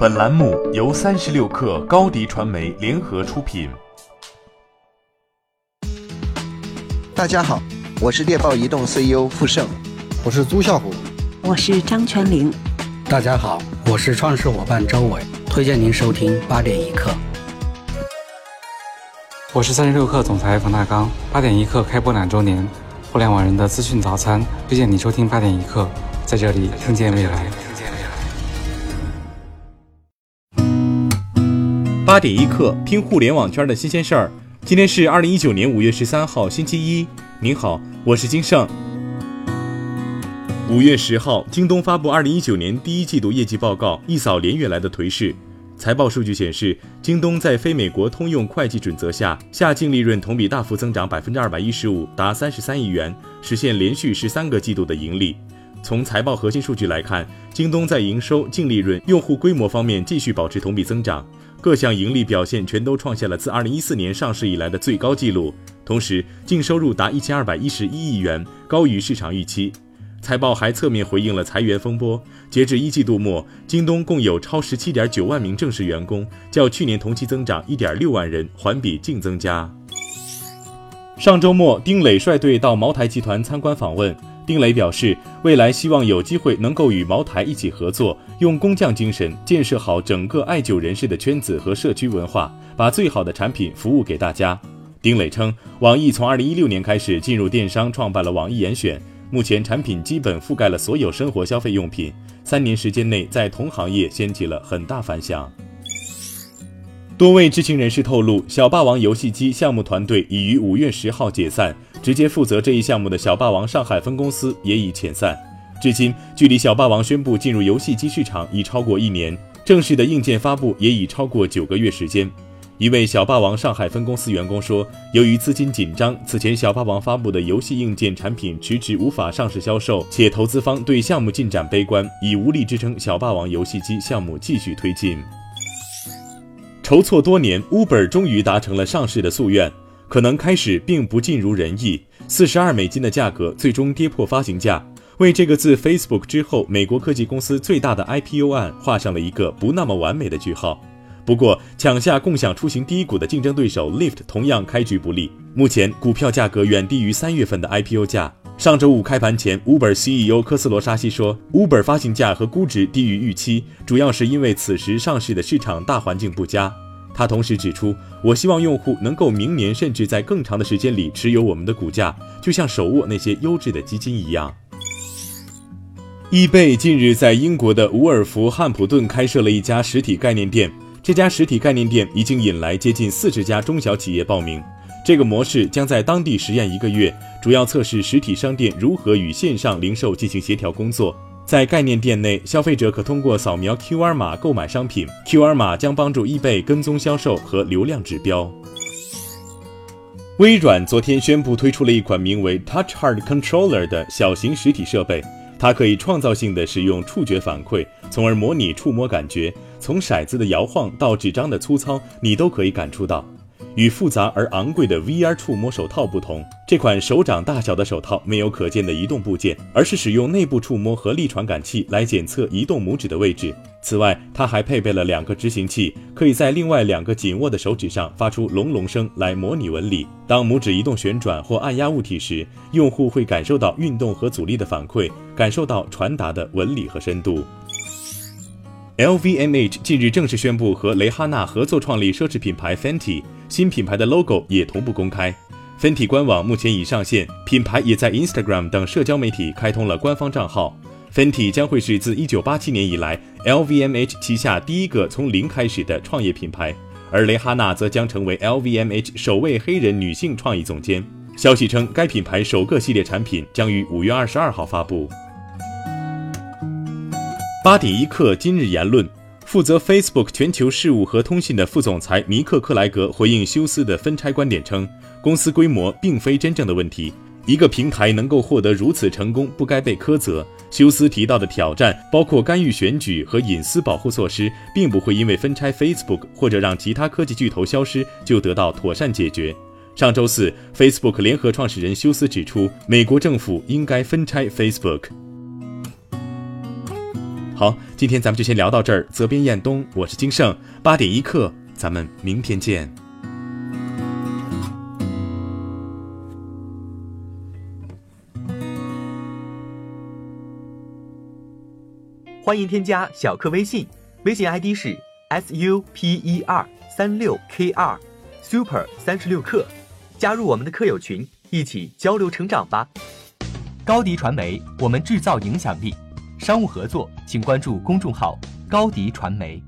本栏目由三十六氪高低传媒联合出品。大家好，我是猎豹移动 CEO 傅盛，我是朱啸虎，我是张泉灵。大家好，我是创始伙伴周伟，推荐您收听八点一刻。我是三十六氪总裁冯大刚，八点一刻开播两周年，互联网人的资讯早餐，推荐你收听八点一刻，在这里听见未来。八点一刻，听互联网圈的新鲜事儿。今天是二零一九年五月十三号，星期一。您好，我是金盛。五月十号，京东发布二零一九年第一季度业绩报告，一扫连月来的颓势。财报数据显示，京东在非美国通用会计准则下，下净利润同比大幅增长百分之二百一十五，达三十三亿元，实现连续十三个季度的盈利。从财报核心数据来看，京东在营收、净利润、用户规模方面继续保持同比增长。各项盈利表现全都创下了自2014年上市以来的最高纪录，同时净收入达1211亿元，高于市场预期。财报还侧面回应了裁员风波。截至一季度末，京东共有超17.9万名正式员工，较去年同期增长1.6万人，环比净增加。上周末，丁磊率队到茅台集团参观访问。丁磊表示，未来希望有机会能够与茅台一起合作，用工匠精神建设好整个爱酒人士的圈子和社区文化，把最好的产品服务给大家。丁磊称，网易从二零一六年开始进入电商，创办了网易严选，目前产品基本覆盖了所有生活消费用品，三年时间内在同行业掀起了很大反响。多位知情人士透露，小霸王游戏机项目团队已于五月十号解散。直接负责这一项目的小霸王上海分公司也已遣散。至今，距离小霸王宣布进入游戏机市场已超过一年，正式的硬件发布也已超过九个月时间。一位小霸王上海分公司员工说：“由于资金紧张，此前小霸王发布的游戏硬件产品迟迟无法上市销售，且投资方对项目进展悲观，已无力支撑小霸王游戏机项目继续推进。”筹措多年，Uber 终于达成了上市的夙愿。可能开始并不尽如人意，四十二美金的价格最终跌破发行价，为这个自 Facebook 之后美国科技公司最大的 IPO 案画上了一个不那么完美的句号。不过，抢下共享出行第一股的竞争对手 Lyft 同样开局不利，目前股票价格远低于三月份的 IPO 价。上周五开盘前，Uber CEO 科斯罗沙西说，Uber 发行价和估值低于预期，主要是因为此时上市的市场大环境不佳。他同时指出，我希望用户能够明年甚至在更长的时间里持有我们的股价，就像手握那些优质的基金一样。易贝近日在英国的伍尔福汉普顿开设了一家实体概念店，这家实体概念店已经引来接近四十家中小企业报名。这个模式将在当地实验一个月，主要测试实体商店如何与线上零售进行协调工作。在概念店内，消费者可通过扫描 QR 码购买商品，QR 码将帮助易贝跟踪销售和流量指标。微软昨天宣布推出了一款名为 Touch Hard Controller 的小型实体设备，它可以创造性的使用触觉反馈，从而模拟触摸感觉，从骰子的摇晃到纸张的粗糙，你都可以感触到。与复杂而昂贵的 VR 触摸手套不同，这款手掌大小的手套没有可见的移动部件，而是使用内部触摸和力传感器来检测移动拇指的位置。此外，它还配备了两个执行器，可以在另外两个紧握的手指上发出隆隆声来模拟纹理。当拇指移动旋转或按压物体时，用户会感受到运动和阻力的反馈，感受到传达的纹理和深度。LVMH 近日正式宣布和蕾哈娜合作创立奢侈品牌 Fenty，新品牌的 logo 也同步公开。Fenty 官网目前已上线，品牌也在 Instagram 等社交媒体开通了官方账号。Fenty 将会是自1987年以来 LVMH 旗下第一个从零开始的创业品牌，而蕾哈娜则将成为 LVMH 首位黑人女性创意总监。消息称，该品牌首个系列产品将于5月22号发布。八点一刻，今日言论：负责 Facebook 全球事务和通信的副总裁尼克·克莱格回应休斯的分拆观点称，公司规模并非真正的问题。一个平台能够获得如此成功，不该被苛责。休斯提到的挑战包括干预选举和隐私保护措施，并不会因为分拆 Facebook 或者让其他科技巨头消失就得到妥善解决。上周四，Facebook 联合创始人休斯指出，美国政府应该分拆 Facebook。好，今天咱们就先聊到这儿。责编：彦东，我是金盛。八点一刻，咱们明天见。欢迎添加小课微信，微信 ID 是 s u p e r 三六 k 二 super 三十六课，加入我们的课友群，一起交流成长吧。高迪传媒，我们制造影响力。商务合作，请关注公众号高迪传媒。